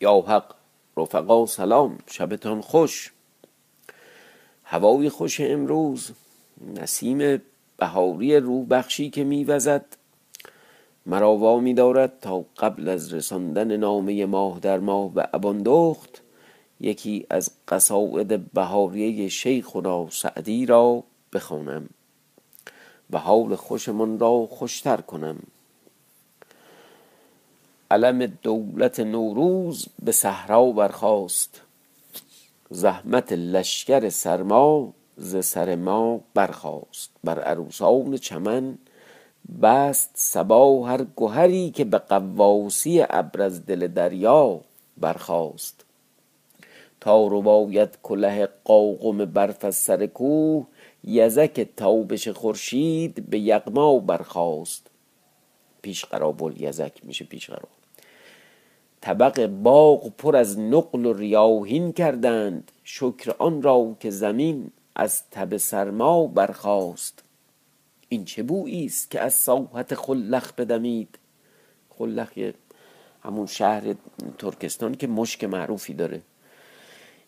یا حق رفقا سلام شبتان خوش. هوای خوش امروز نسیم بهاری رو بخشی که میوزد مرا وامی دارد تا قبل از رساندن نامه ماه در ماه به اباندخت یکی از قصاید بهاریه شیخنا سعدی را بخوانم و حال خوشمان را خوشتر کنم. علم دولت نوروز به صحرا برخاست. زحمت لشکر سرما ز سر ما برخاست. بر عروسان چمن بست سبا هر گهری که به قواسی ابر از دل دریا برخاست. تا رباید کله قاقم برف از سر کوه یزک تابش خورشید به یغما برخاست. پیش قرابل یزک میشه پیش قرابل طبق باغ پر از نقل و ریاهین کردند. شکر آن را که زمین از تب سرما برخاست. این چه بویی است که از ساحت خلخ بدمید؟ خلخ همون شهر ترکستان که مشک معروفی داره.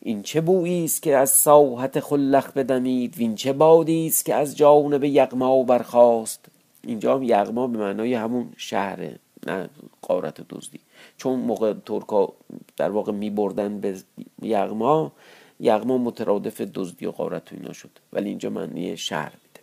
این چه بویی است که از ساحت خلخ بدمید؟ وین چه بادی است که از جانب یغما برخاست؟ اینجا هم یغما به معنای همون شهره نه قارت و دزدی. چون موقع ترکا در واقع می بردن به یغما یغما مترادف دزدی و قارت و اینا شد. ولی اینجا معنی شهر میده.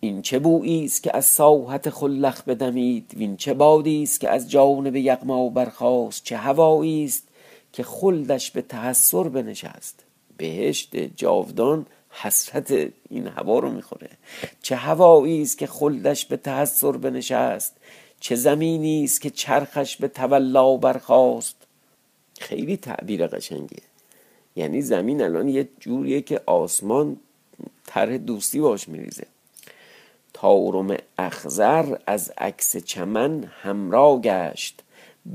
این چه بویی است که از ساحت خلخ بدمید؟ وین چه بادی است که از جانب یغما برخاست؟ چه هوایی است که خلدش به تحسر بنشست؟ بهشت جاودان حسرت این هوا رو می‌خوره. چه هوایی است که خلدش به تحسر بنشست؟ چه زمینی است که چرخش به تولا برخاست؟ خیلی تعبیر قشنگیه. یعنی زمین الان یه جوریه که آسمان طرح دوستی باش میریزه. تارم اخزر از عکس چمن همراه گشت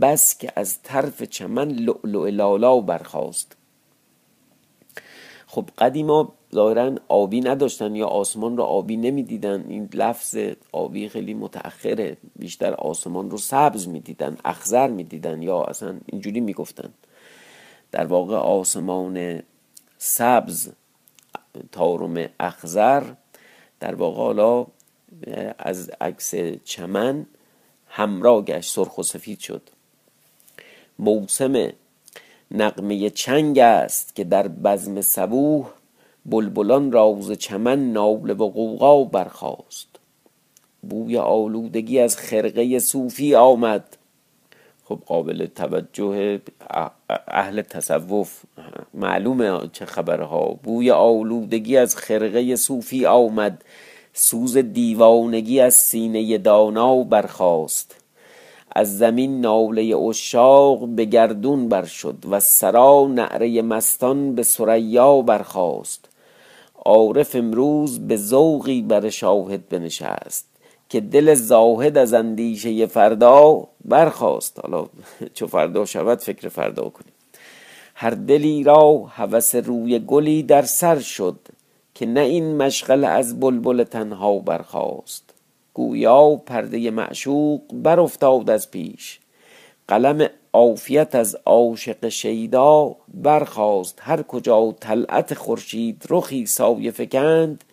بس که از طرف چمن لؤلؤ لالا برخاست. خب قدیما ظاهرا آبی نداشتن یا آسمان رو آبی نمی‌دیدن. این لفظ آبی خیلی متأخره. بیشتر آسمان رو سبز می‌دیدن اخزر می‌دیدن یا اصلا اینجوری می‌گفتن. در واقع آسمان سبز تارم اخزر در واقع حالا از عکس چمن همراه گشت سرخ و سفید شد. موسم نقمه چنگ است که در بزم صبوح بلبلان راز چمن ناله و قوقا برخاست. بوی آلودگی از خرقه صوفی آمد. خب قابل توجه اهل تصوف معلومه چه خبرها. بوی آلودگی از خرقه صوفی آمد. سوز دیوانگی از سینه دانا برخاست. از زمین ناله اشاق به گردون بر شد و سرا نعره مستان به سریا برخاست. عارف امروز به ذوقی بر شاهد بنشست که دل زاهد از اندیشه فردا برخاست. حالا چو فردا شود فکر فردا کنیم. هر دلی را هوس روی گلی در سر شد که نه این مشغل از بلبل تنها برخاست. گویا پرده معشوق برافتاد از پیش. قلم عافیت از عاشق شیدا برخاست. هر کجا طلعت خورشید رخی سایه فکند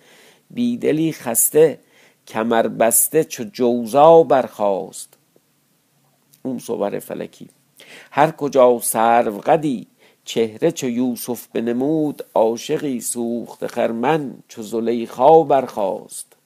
بیدلی خسته کمر بسته چو جوزا برخاست. اون صور فلکی. هر کجا سرو قدی چهره چو یوسف بنمود عاشقی سوخت خرمن چو زلیخا برخاست.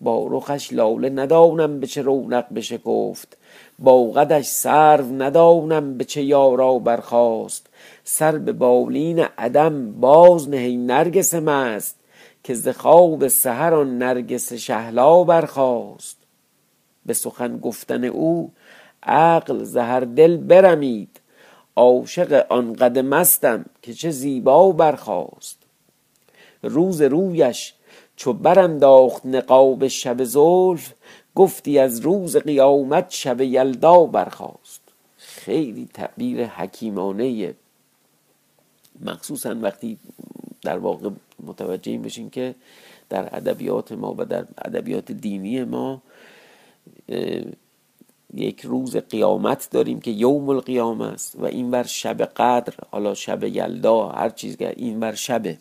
با رخش لاله ندانم به چه رونق بشکفت. با قدش سرو ندانم به چه یارا برخاست. سر به بالین عدم باز نه ای نرگس مست که ز خواب سحر آن نرگس شهلا برخاست. به سخن گفتن او عقل ز هر دل برمید عاشق آن قد مستم که چه زیبا برخاست. روز رویش چو برانداخت نقاب شب زلف گفتی از روز قیامت شب یلدا برخاست. خیلی تعبیر حکیمانه. مخصوصا وقتی در واقع متوجه این که در ادبیات ما و در ادبیات دینی ما یک روز قیامت داریم که یوم القیامه است و این بر شب قدر حالا شب یلدا هر چیز این بر شبه.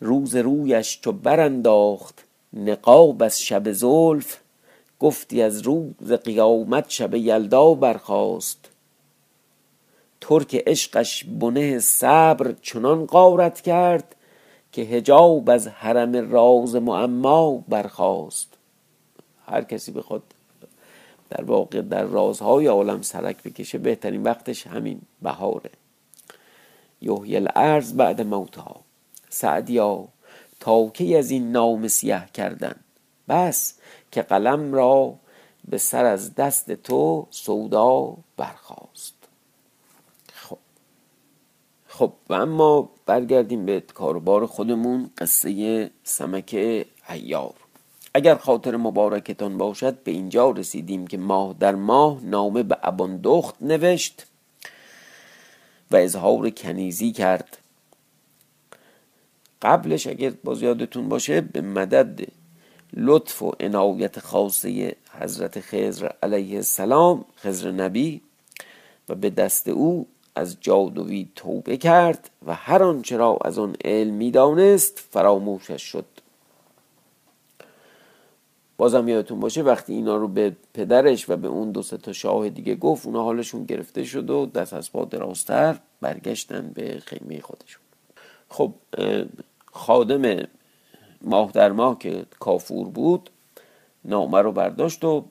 روز رویش چو برانداخت نقاب از شب زلف گفتی از روز قیامت شب یلدا برخاست. ترک عشقش بنه صبر چنان قارت کرد که هجاب از حرم راز معما برخاست. هر کسی بخواد در واقع در رازهای عالم سرک بکشه بهترین وقتش همین بهاره. یحیی الارض بعد موتها. سعدیا تا کی از این نام سیه کردن؟ بس که قلم را به سر از دست تو سودا برخواست خب. خب و اما برگردیم به کاربار خودمون قصه سمک عیار اگر خاطر مبارکتان باشد به اینجا رسیدیم که ماه در ماه نامه به اباندخت نوشت و اظهار کنیزی کرد. قبلش اگر باز یادتون باشه به مدد لطف و عنایت خاصه حضرت خضر علیه السلام خضر نبی و به دست او از جادوی توبه کرد و هر آنچه را از آن علم می‌دانست فراموشش شد. بازم یادتون باشه وقتی اینا رو به پدرش و به اون دو تا شاه دیگه گفت اونا حالشون گرفته شد و دست از پا درازتر برگشتن به خیمه خودشون. خب خادم ماه در ماه که کافور بود نامه رو برداشت و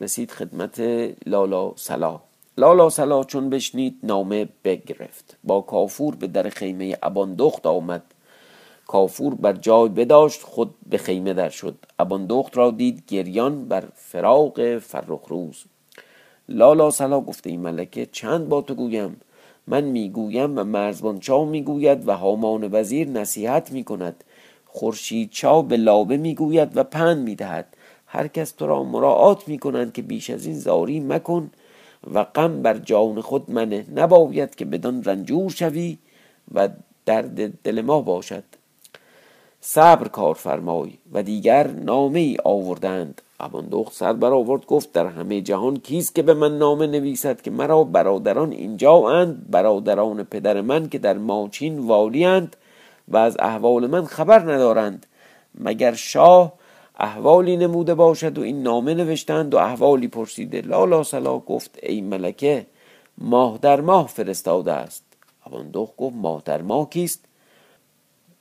رسید خدمت لالا سلا لالا سلا چون بشنید نامه بگرفت. با کافور به در خیمه اباندخت آمد. کافور بر جای بداشت خود به خیمه در شد. اباندخت را دید گریان بر فراغ فرخ روز لالا سلا گفته این ملکه چند با تو گویم؟ من می‌گویم و مرزبان چا می‌گوید و هامان وزیر نصیحت می‌کند. خورشید چا به لابه می‌گوید و پند می‌دهد. هر کس تو را مراعات می‌کنند که بیش از این زاری مکن و غم بر جان خود منه. نباید که بدان رنجور شوی و درد دل ما باشد. صبر کار فرمای و دیگر نامه ای آوردند. اباندخت سر بر آورد گفت در همه جهان کیست که به من نامه نویسد که مرا برادران اینجا اند برادران پدر من که در ماچین والیند و از احوال من خبر ندارند. مگر شاه احوالی نموده باشد و این نامه نوشتند و احوالی پرسیده لالا سلا گفت ای ملکه ماه در ماه فرستاده است. اباندخت گفت ماه در ماه کیست؟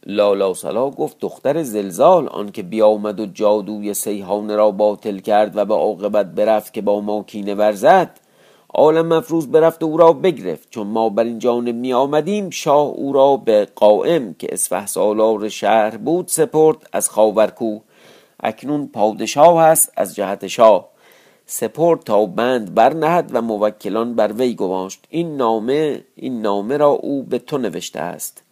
لالا سلا گفت دختر زلزال آنکه بیامد و جادوی سیحانه را باطل کرد و به عاقبت برفت که با ما کینه ورزد عالم مفروض برفت و او را بگرفت. چون ما بر این جانب می آمدیم شاه او را به قائم که اسفه سالار شهر بود سپرد از خاورکو اکنون پادشاه است از جهت شاه. سپرد تا بند برنهد و موکلان بر وی گماشت. این نامه این نامه را او به تو نوشته است.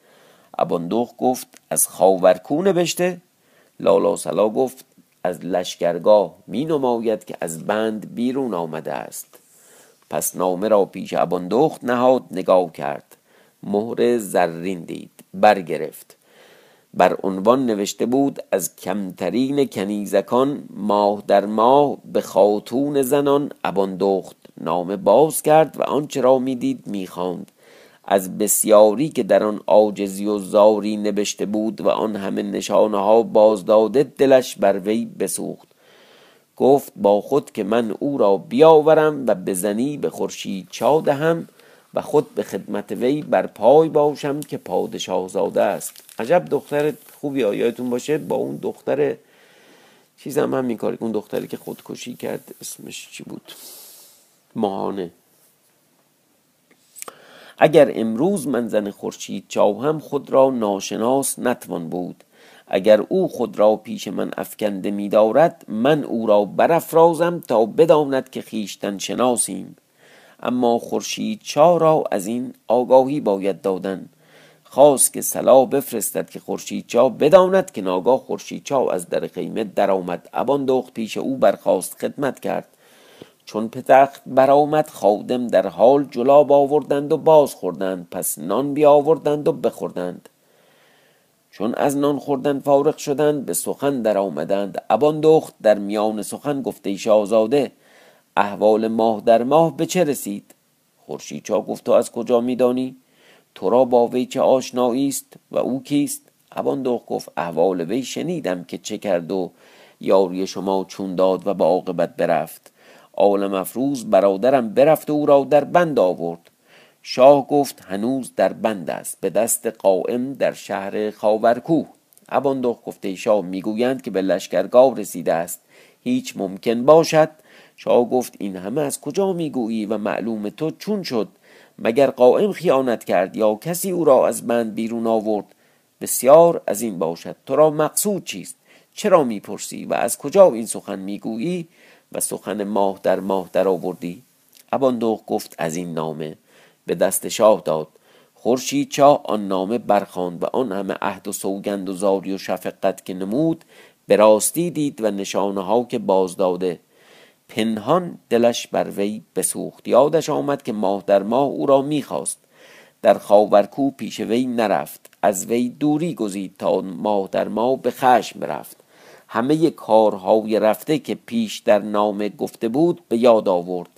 اباندوخ گفت از خاورکو نوشته لالا سلا گفت از لشکرگاه می نماید که از بند بیرون آمده است. پس نامه را پیش اباندخت نهاد نگاه کرد. مهر زرین دید برگرفت. بر عنوان نوشته بود از کمترین کنیزکان ماه در ماه به خاتون زنان اباندخت نامه باز کرد و آنچه را می‌دید می‌خواند. از بسیاری که در آن عاجزی و زاری نوشته بود و آن همه نشانه ها بازداده دلش بر وی بسوخت. گفت با خود که من او را بیاورم و بزنی به خورشید چا دهم و خود به خدمت وی بر پای باشم که پادشاه زاده است. عجب دختر خوبی آیاتون باشه با اون دختر چیزم هم میکاری اون دختری که خودکشی کرد اسمش چی بود؟ ماهانه. اگر امروز من زن خورشید هم خود را ناشناس نتوان بود. اگر او خود را پیش من افکنده می دارد من او را برافرازم تا بداند که خیشتن شناسیم. اما خورشید چا را از این آگاهی باید دادن. خواست که سلا بفرستد که خورشید چا بداند که ناگاه خورشید چا از در خیمه درآمد. ابان دخت پیش او برخواست خدمت کرد. چون پتخت برآمد خادم در حال جلاب آوردند و باز خوردند پس نان بیاوردند و بخوردند. چون از نان خوردن فارغ شدند به سخن در آمدند. ابان دخت در میان سخن گفته شاهزاده احوال ماه در ماه به چه رسید؟ خورشید چا گفت تو از کجا میدانی؟ تو را با وی چه آشنایی است و او کیست؟ ابان گفت احوال وی شنیدم که چه کرد و یاری شما چون داد و با عاقبت برفت. عالم افروز برادرم برفت و او را در بند آورد. شاه گفت هنوز در بند است به دست قائم در شهر خاورکوه. اباندخ گفته شاه می‌گویند که به لشکرگاه رسیده است. هیچ ممکن باشد. شاه گفت این همه از کجا می‌گویی و معلوم تو چون شد؟ مگر قائم خیانت کرد یا کسی او را از بند بیرون آورد؟ بسیار از این باشد. تو را مقصود چیست؟ چرا می‌پرسی و از کجا این سخن می‌گویی؟ و سخن ماه در ماه در آوردی؟ اباندوخ گفت از این نامه به دست شاه داد. خورشید چاه آن نامه برخواند و آن همه عهد و سوگند و زاری و شفقت که نمود به راستی دید و نشانه ها که باز داده. پنهان دلش بر وی بسوخت. یادش آمد که ماه در ماه او را می‌خواست. در خاورکو پیش وی نرفت. از وی دوری گزید تا ماه در ماه به خشم رفت. همه کارهای رفته که پیش در نام گفته بود به یاد آورد.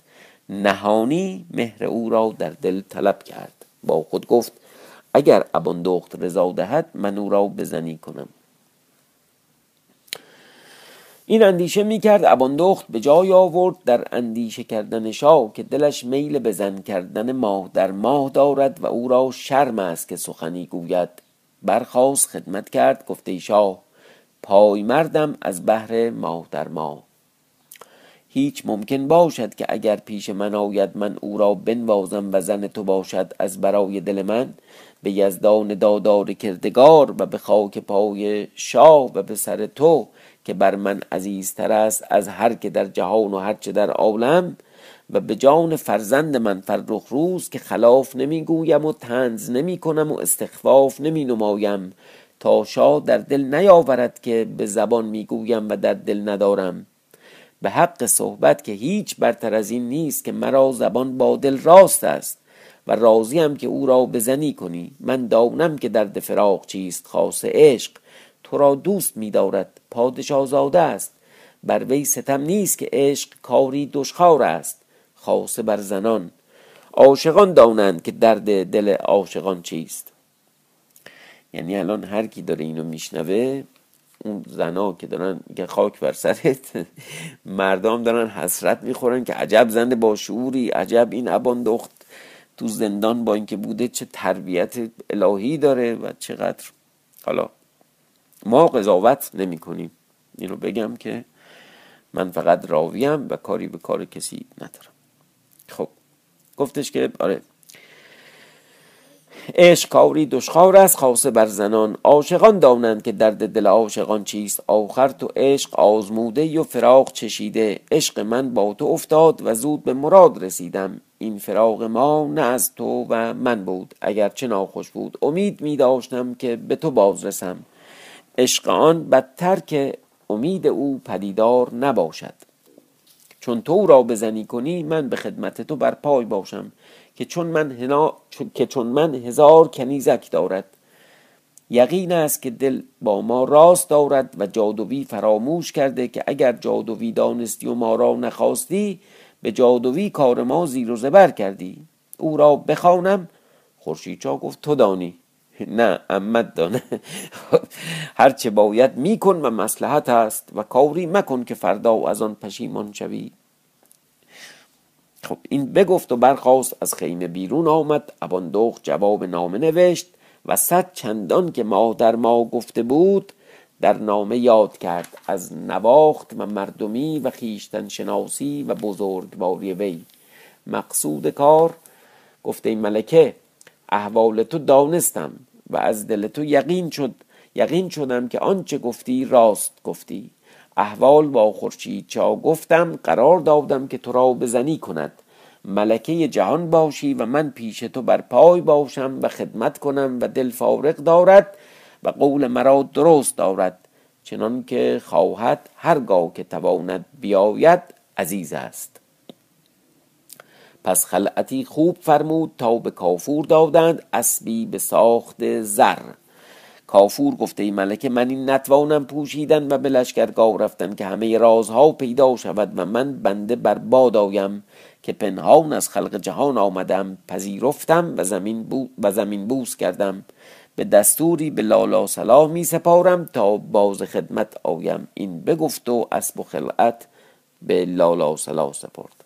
نهانی مهر او را در دل طلب کرد. با خود گفت اگر اباندخت رضا دهد من او را بزنی کنم. این اندیشه می‌کرد اباندخت به جای آورد در اندیشه کردن شاه که دلش میل بزن کردن ماه در ماه دارد و او را شرم است که سخنی گوید. برخواست خدمت کرد گفته شاه پای مردم از بهر ماه در ماه. هیچ ممکن باشد که اگر پیش من آید من او را بنوازم و زن تو باشد از برای دل من به یزدان دادار کردگار و به خاک پای شاه و به سر تو که بر من عزیزتر است از هر که در جهان و هرچه در عالم و به جان فرزند من فرخ روز که خلاف نمی‌گویم و تنز نمی کنم و استخفاف نمی نمایم. تا شاه در دل نیاورد که به زبان می‌گویم و در دل ندارم. به حق صحبت که هیچ برتر از این نیست که مرا زبان با دل راست است و راضیم که او را بزنی کنی. من دانم که درد فراق چیست خاص عشق. تو را دوست میدارد پادشاه زاده است. بر وی ستم نیست که عشق کاری دشخار است خاصه بر زنان. عاشقان دانند که درد دل عاشقان چیست. یعنی الان هر کی داره اینو میشنوه اون زنا که دارن میگه خاک بر سرت مردم دارن حسرت می‌خورن که عجب زنده با شعوری عجب این ابان دخت تو زندان با اینکه بوده چه تربیت الهی داره و چقدر. حالا ما قضاوت نمی کنیم اینو بگم که من فقط راویم و کاری به کار کسی ندارم. خب گفتش که آره عشق کاری دشخار است خاصه بر زنان. عاشقان دانند که درد دل عاشقان چیست. آخر تو عشق آزموده و فراق چشیده. عشق من با تو افتاد و زود به مراد رسیدم. این فراق ما نه از تو و من بود. اگر چه ناخوش بود امید می داشتم که به تو باز رسم عشق آن بدتر که امید او پدیدار نباشد. چون تو را بزنی کنی من به خدمت تو بر پای باشم. که چون من, هنا... که چون من هزار کنیزک دارد. یقین است که دل با ما راست دارد و جادوی فراموش کرده که اگر جادوی دانستی و ما را نخواستی به جادوی کار ما زیر و زبر کردی. او را بخوانم خورشید چا گفت تو دانی. نه امت دانه هرچه باید میکن و مسلحت است و کاری مکن که فردا از آن پشیمان شوی. خب این بگفت و برخواست از خیمه بیرون آمد اباندخت جواب نامه نوشت و صد چندان که ما در ما گفته بود در نامه یاد کرد از نواخت و مردمی و خیشتن شناسی و بزرگواری وی. مقصود کار گفته این ملکه احوال تو دانستم و از دل تو یقین شد یقین شدم که آنچه گفتی راست گفتی. احوال با خورشید چا گفتم قرار دادم که تو را بزنی کند. ملکه جهان باشی و من پیش تو بر پای باشم و خدمت کنم و دل فارغ دارد و قول مرا درست دارد. چنان که خواهد هرگاه که تواند بیاید عزیز است. پس خلعتی خوب فرمود تا به کافور دادند اسبی به ساخت زر. کافور گفته ای ملکه من این نتوانم پوشیدن و به لشکرگاه رفتن که همه رازها پیدا شود و من بنده بر باد آیم که پنهان از خلق جهان آمدم پذیرفتم و زمین, بو و زمین بوس کردم. به دستوری به لالا سلام می سپارم تا باز خدمت آیم. این بگفت و اسب و خلعت به لالا سلا سپرد.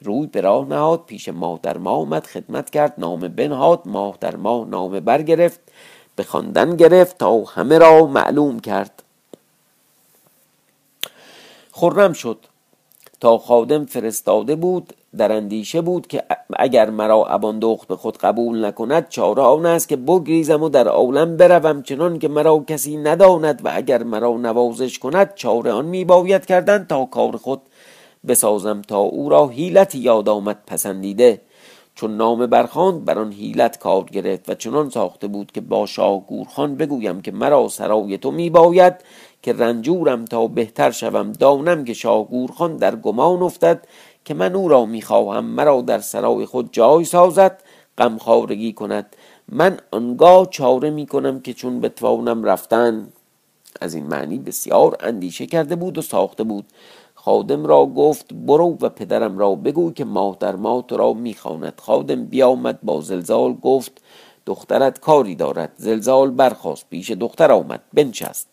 روی به راه نهاد پیش ماه در ماه آمد خدمت کرد نام بنهاد ماه در ماه نام برگرفت. به خواندن گرفت تا همه را معلوم کرد. خرم شد. تا خادم فرستاده بود در اندیشه بود که اگر مرا ابان دخت به خود قبول نکند چاره آن است که بگریزم و در عالم بروم چنان که مرا کسی نداند و اگر مرا نوازش کند چاره آن می باید کردن تا کار خود بسازم تا او را حیلت یاد آمد پسندیده. چون نام برخاند بر آن حیلت کار گرفت و چنان ساخته بود که با شاه گورخان بگویم که مرا سرای تو می باید که رنجورم تا بهتر شوم. دانم که شاه گورخان در گمان افتد که من او را می‌خواهم. مرا در سرای خود جای سازد غمخوارگی کند. من آنگاه چاره می‌کنم که چون بتوانم رفتن. از این معنی بسیار اندیشه کرده بود و ساخته بود. خادم را گفت برو و پدرم را بگو که ماه در تو را می‌خواند. خادم بیامد با زلزال گفت دخترت کاری دارد. زلزال برخواست پیش دختر آمد بنشست.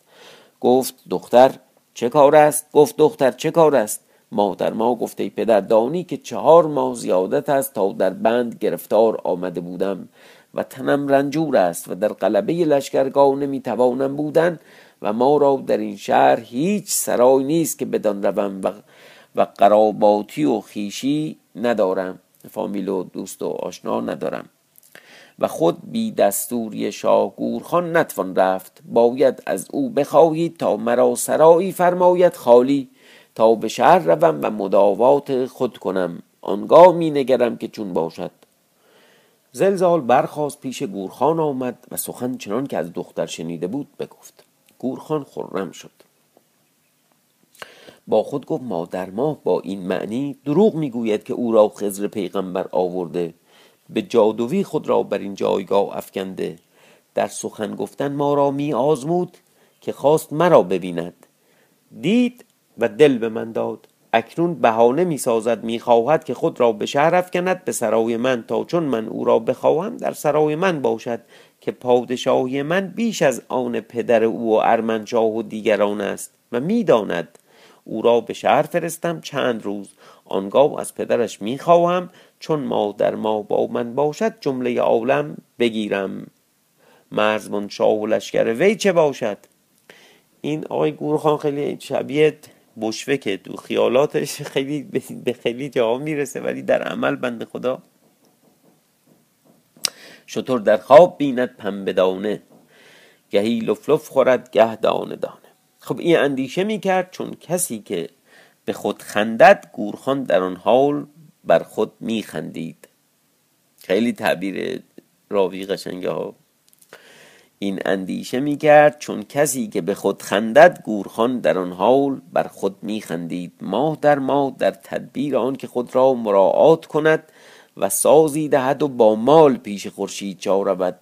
گفت دختر چه کار است؟ گفت دختر چه کار است؟ مادر ما گفته پدر دانی که چهار ماه زیادت است تا در بند گرفتار آمده بودم و تنم رنجور است و در قلبه لشکرگاه نمی‌توانم بودن و ما را در این شهر هیچ سرای نیست که بدان روم و, و قراباتی و خیشی ندارم. فامیل و دوست و آشنا ندارم. و خود بی دستوری شاه گورخان نتوان رفت. باید از او بخواهید تا مرا سرایی فرماید خالی. تا به شهر روم و مداوات خود کنم. آنگاه می نگرم که چون باشد. زلزال برخواست پیش گورخان آمد و سخن چنان که از دختر شنیده بود بگفت. گورخان خرم شد. با خود گفت مادر ما با این معنی دروغ می‌گوید که او را خزر پیغمبر آورده. به جادوی خود را بر این جایگاه افکنده. در سخن گفتن ما را می آزمود که خواست مرا ببیند. دید و دل به من داد. اکنون بهانه می سازد می خواهد که خود را به شهر افکند به سرای من تا چون من او را بخواهم در سرای من باشد. که پادشاهی من بیش از آن پدر او و ارمنشاه و دیگران است و می‌داند. او را به شهر فرستم چند روز. آنگاه از پدرش می‌خواهم چون مادر ما با من باشد جمله عالم بگیرم. مرزمان شاه و لشکر وی چه باشد؟ این آقای گورخان خیلی شبیه بشوه که تو خیالاتش خیلی به خیلی جا می‌رسه ولی در عمل بند خدا شطور در خواب بیند پنبه دانه گهی لفلف خورد گه دانه دانه. خب این اندیشه می‌کرد چون کسی که به خود خندد گورخان در آن حال بر خود میخندید خیلی تعبیر راوی قشنگه ها. این اندیشه می‌کرد چون کسی که به خود خندد گورخان در آن حال بر خود میخندید ماه در ماه در تدبیر آن که خود را مراعات کند و سازی دهد و با مال پیش خورشید چا رود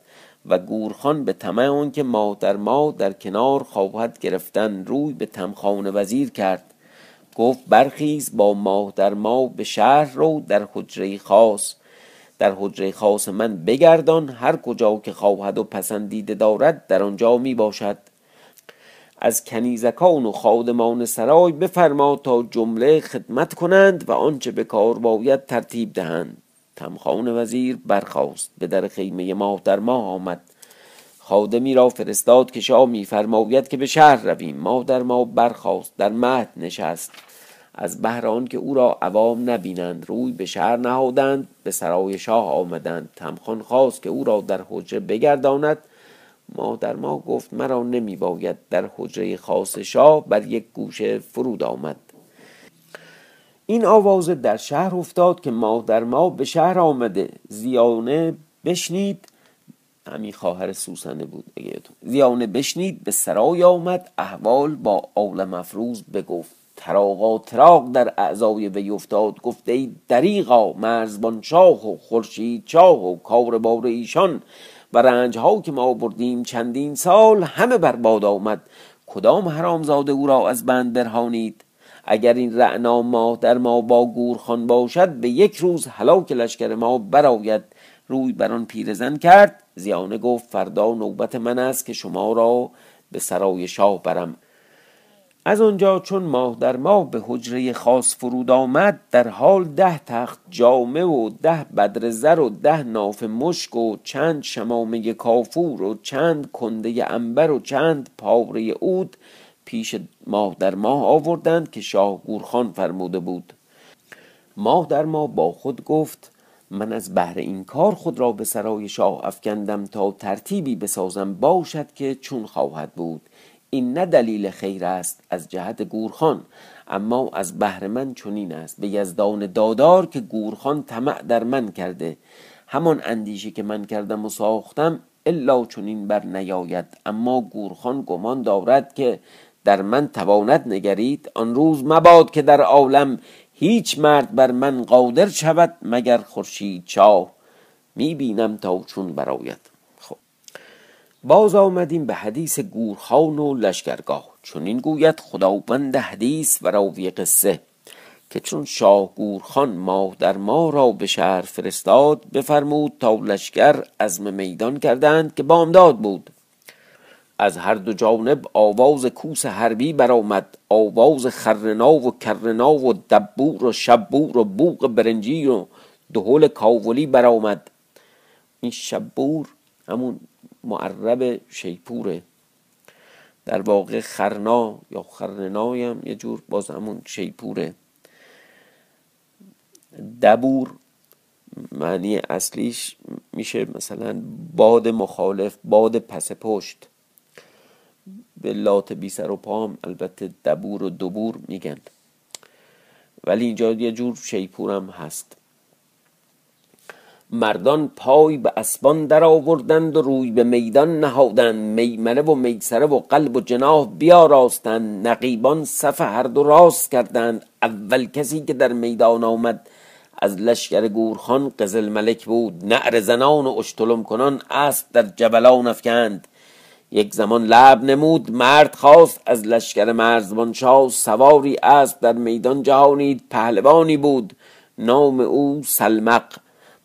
و گورخان به طمع آن که ماه در ماه در کنار خواهد گرفتن روی به تمخانه وزیر کرد. گفت برخیز با ماه در ماه به شهر رو در حجره خاص. در حجره خاص من بگردان هر کجا که خواهد و پسندیده دارد در آنجا می باشد. از کنیزکان و خادمان سرای بفرما تا جمله خدمت کنند و آنچه به کار باید ترتیب دهند. تمخان وزیر برخاست به در خیمه ماه در ماه آمد. خادمی را فرستاد که شاه میفرماید که به شهر رویم. ماه در ماه برخاست در مهد نشست. از بهران که او را عوام نبینند روی به شهر نهادند به سرای شاه آمدند. تمخان خواست که او را در حجره بگرداند. مادر ما گفت مرا نمی باید در حجره خاص شاه بر یک گوشه فرود آمد. این آوازه در شهر افتاد که مادر ما به شهر آمده. زیانه بشنید. همین خواهر سوسنه بود. زیانه بشنید به سرای آمد. احوال با عالم افروز بگفت. تراغا تراغ در اعضای وی افتاد. گفته ای دریغا مرزبان شاه و خورشید شاه و کار بار ایشان. و رنج ها که ما بردیم چندین سال همه برباد آمد. کدام حرامزاده او را از بند برهانید؟ اگر این رعنا ماه در ما با گورخان باشد به یک روز هلاک لشکر ما براید روی بر آن پیرزن کرد. زیانه گفت فردا نوبت من است که شما را به سرای شاه برم. از آنجا چون ماه در ماه به حجره خاص فرود آمد در حال ده تخت جامه و ده بدر زر و ده ناف مشک و چند شمامه کافور و چند کنده انبر و چند پاره اود پیش ماه در ماه آوردند که شاه گورخان فرموده بود. ماه در ماه با خود گفت من از بهر این کار خود را به سرای شاه افکندم تا ترتیبی بسازم باشد که چون خواهد بود. این نه دلیل خیر است از جهت گورخان اما از بهر من چنین است. به یزدان دادار که گورخان طمع در من کرده. همان اندیشه که من کردم و ساختم الا چنین بر نیاید. اما گورخان گمان دارد که در من تواند نگرید آن روز مباد که در عالم هیچ مرد بر من قادر شود مگر خورشید چاه. می‌بینم تا چون براید خب. باز آمدیم به حدیث گورخان و لشکرگاه. چون این گوید خداوند حدیث و راوی قصه که چون شاه گورخان ماه در ما را به شهر فرستاد بفرمود تا لشکر عزم میدان کردند که بامداد بود. از هر دو جانب آواز کوس حربی برآمد. آواز خرنا و کرنا و دبور و شبور و بوق برنجی و دهول کاولی برآمد. این شبور همون معرب شیپوره. در واقع خرنا یا خرنای هم یه جور باز همون شیپوره. دبور معنی اصلیش میشه مثلا باد مخالف باد پس پشت. به لات بی سر و پام البته دبور و دبور میگن. ولی اینجا یه جور شیپورم هست. مردان پای به اسبان در آوردند و روی به میدان نهادند. میمنه و میسره و قلب و جناح بیاراستند. نقیبان صف هر دو راست کردند. اول کسی که در میدان آمد از لشکر گورخان قزل ملک بود. نعر زنان و اشتلم کنان اسب در جبلان افکند. یک زمان لب نمود مرد خواست از لشکر مرزبان شاه سواری اسب در میدان جهانید پهلوانی بود نام او سلمق.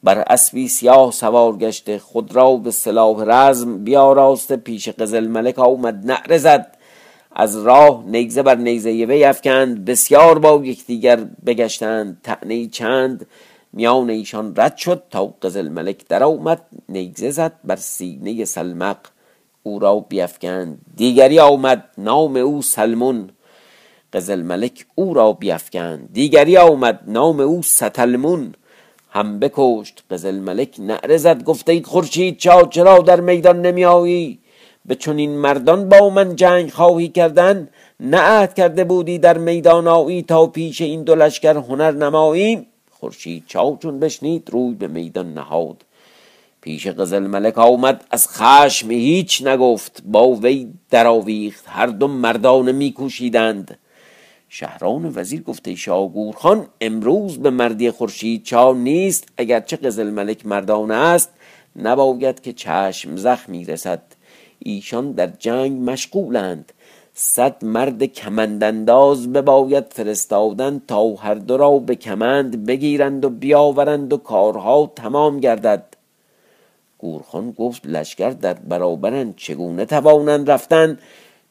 بر اسبی سیاه سوار گشته خود را به سلاح رزم بیاراسته پیش قزل ملک آمد نعره زد. از راه نیزه بر نیزه وی افکند بسیار با یکدیگر بگشتند. تعنی چند میان ایشان رد شد تا قزل ملک در آمد نیزه زد بر سینه سلمق. او را بیفکند. دیگری آمد نام او سلمون. قزل ملک او را بیفکند. دیگری آمد نام او ستلمون. هم بکشت قزل ملک نعره گفته ای خورشید چا چرا در میدان نمی آیی به چنین مردان با من جنگ خواهی کردن؟ نه کرده بودی در میدان آیی تا پیش این دو لشکر هنر نمایی؟ خورشید چا چون بشنید روی به میدان نهاد. پیش قزل ملک آمد از خشم هیچ نگفت با وی درآویخت هر دو مردان میکوشیدند. شهران وزیر گفته شاگور خان امروز به مردی خورشید چا نیست اگرچه قزل ملک مردان است نباید که چشم زخمی رسد. ایشان در جنگ مشغولند. صد مرد کمندانداز بباید فرستادن تا هر دو را به کمند بگیرند و بیاورند و کارها تمام گردد. گورخان گفت لشکر در برابرن چگونه توانند رفتن؟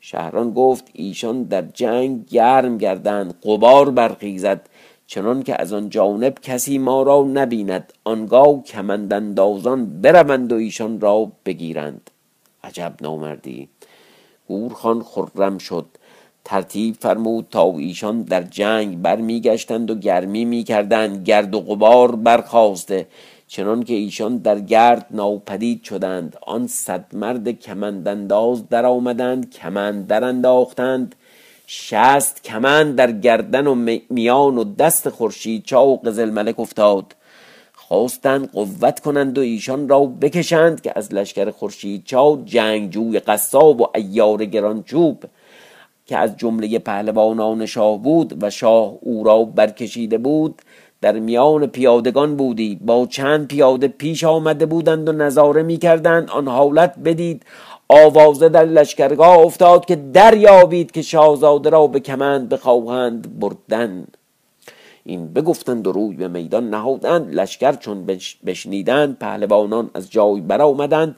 شهران گفت ایشان در جنگ گرم گردند قبار برخیزد چنان که از آن جانب کسی ما را نبیند آنگاه کمنداندازان بروند و ایشان را بگیرند. عجب نامردی! گورخان خرم شد ترتیب فرمود تا ایشان در جنگ برمیگشتند و گرمی می‌کردند گرد و غبار برخواسته چنان که ایشان در گرد ناپدید شدند. آن صد مرد کمندانداز در آمدند کمند در انداختند شست کمند در گردن و میان و دست خورشید چا و قزل ملک افتاد. خواستند قوت کنند و ایشان را بکشند که از لشکر خورشید چا جنگجوی قصاب و ایار گرانچوب که از جمله پهلوانان شاه بود و شاه او را برکشیده بود در میان پیادگان بودی. با چند پیاده پیش آمده بودند و نظاره می کردند آن حالت بدید. آوازه در لشکرگاه افتاد که دریابید که شاهزاده را به کمند بخواهند بردن. این بگفتند و روی به میدان نهادند. لشکر چون بشنیدند پهلوانان از جای برآمدند.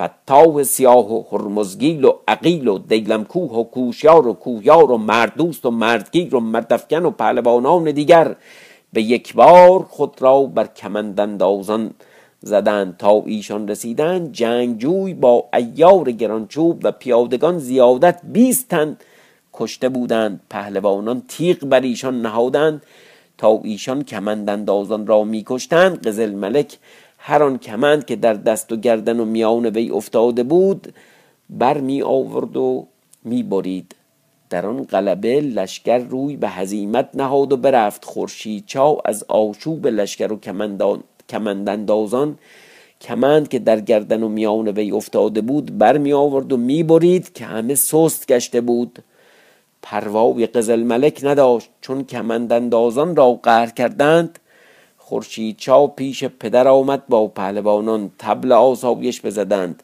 فتاح سیاه و هرمزگیل و عقیل و دیلمکوه و کوشیار و کوهیار و مردوست و مردگیر و مردفکن و پهلوانان دیگر به یک بار خود را بر کمند اندازان زدند تا ایشان رسیدند. جنگجوی با ایار گرانچوب و پیادگان زیادت بیستند کشته بودند. پهلوانان تیغ بر ایشان نهادند تا ایشان کمند اندازان را میکشتند. قزل ملک هر آن کمند که در دست و گردن و میان وی افتاده بود بر می آورد و می برید در آن غلبه لشکر روی به هزیمت نهاد و برفت. خورشید چاو از آشوب لشکر و کمنداندازان کمند که در گردن و میان وی افتاده بود بر می آورد و می برید که همه سست گشته بود. پروای قزل ملک نداشت چون کمنداندازان را قهر کردند. خورشید چا پیش پدر آمد با پهلوانان تبل آسایش بزدند.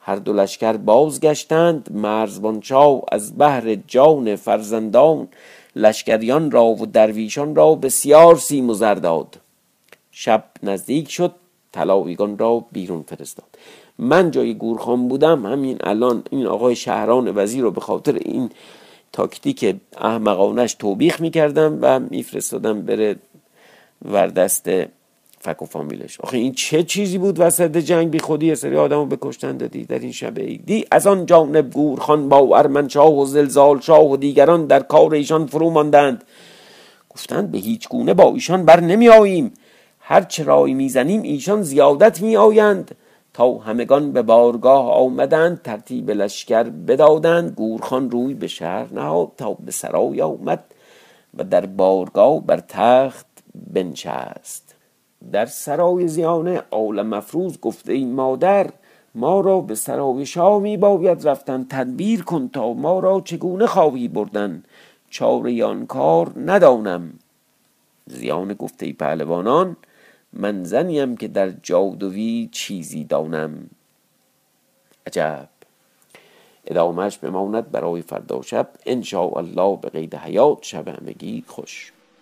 هر دو لشکر بازگشتند مرزبان چاو از بهر جان فرزندان لشکریان را و درویشان را بسیار سیم و زر داد. شب نزدیک شد طلایگان را بیرون فرستاد. من جای گورخان بودم همین الان این آقای شهران وزیر رو به خاطر این تاکتیک احمقانش توبیخ می‌کردم و میفرستادم بره وردست فک و فامیلش. آخه این چه چیزی بود وسط جنگ؟ بی خودی سری آدمو به کشتن دادی در این شب عیدی از آن جانب گورخان با ارمنشاه و زلزال شاه و دیگران در کار ایشان فرو ماندند. گفتند به هیچ گونه با ایشان بر نمی آییم. هر چه رای می‌زنیم ایشان زیادت می آیند. تا همگان به بارگاه آمدند ترتیب لشکر بدادند. گورخان روی به شهر نهاد تا به سرای آمد و در بارگاه بر تخت بنشست. در سرای زیانه آل مفروض گفته این مادر ما را به سرای شاه می باید رفتن تدبیر کن تا ما را چگونه خواهی بردن؟ چاره آن کار ندانم. زیان گفته پهلوانان من زنیم که در جادوی چیزی دانم. عجب! ادامهش بماند برای فردا شب. ان الله به قید حیات شب همگی خوش.